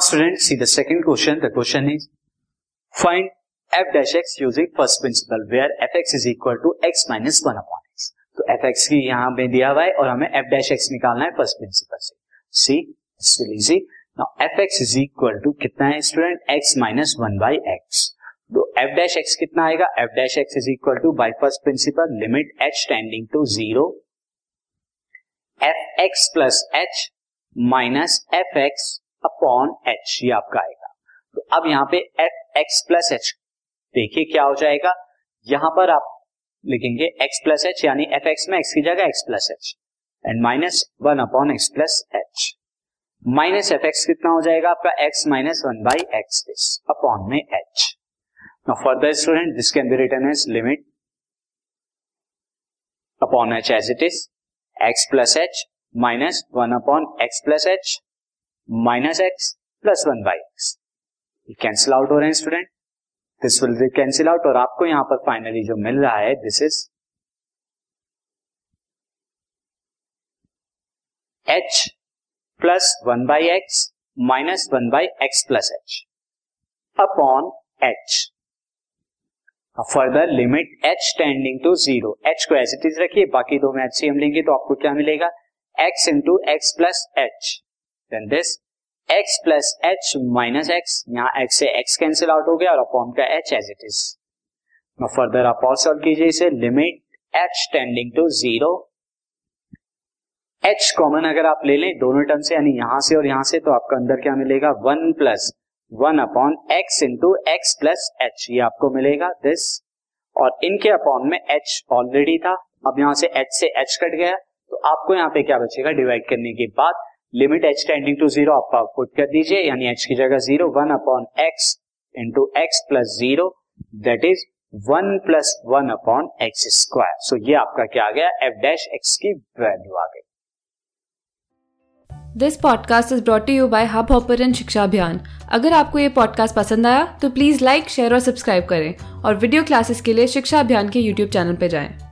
students, see the second question. The question is find f dash x using first principle where fx is equal to x minus one upon x. तो fx की यहाँ पे दिया हुआ है और हमें f dash x निकालना है फ़र्स्ट प्रिंसिपल से. See, it's really easy. Now fx is equal to कितना है student x minus one by x. तो f dash x कितना आएगा f dash x is equal to by first principle limit h tending to zero f x plus h minus f x upon h ये आपका आएगा। तो अब यहाँ पे एफ़ एक्स प्लस एच देखिए क्या हो जाएगा। यहाँ पर आप लिखेंगे एक्स प्लस एच यानी एफ़ एक्स में एक्स की जगह x plus h and minus one upon x plus h minus f x कितना हो जाएगा आपका? X minus one by x this upon में h now further student this can be return as limit upon h as it is x plus h minus one upon x plus h minus x plus one by x cancel out हो रहे हैं student this will be cancel out और आपको यहाँ पर finally जो मिल रहा है this is h plus one by x minus one by x plus h upon h further limit h tending to zero h को एज इट इज़ रखिए, बाकी दो में एच सी हम लेंगे तो आपको क्या मिलेगा? X into x plus h then this x plus h minus x यहाँ x से x कैंसिल आउट हो गया और अपॉन का h as it is further आप और सॉल्व कीजिए इसे limit h tending to zero h common अगर आप ले लें, दोनों टर्म से, यानी यहाँ से और यहाँ से तो आपका अंदर क्या मिलेगा? One plus one upon x into x plus h ये आपको मिलेगा दिस और इनके अपॉन में h ऑलरेडी था, अब यहाँ से h से h कट गया तो आपको यहाँ पे क्या बचेगा? डिवाइड करने के बाद limit h tending to zero आप पुट कर दीजिए, यानी एच की जगह zero one upon x into x plus zero that is one plus one upon x square so ये आपका क्या आ गया? एफ़ डैश एक्स की वैल्यू आ गई। This podcast is brought you by Hub Hopper Shiksha Abhiyan अगर आपको ये पॉडकास्ट पसंद आया तो प्लीज़ लाइक शेयर और सब्सक्राइब करें। और वीडियो क्लासेस के लिए शिक्षा अभियान के यूट्यूब चैनल पर जाएँ।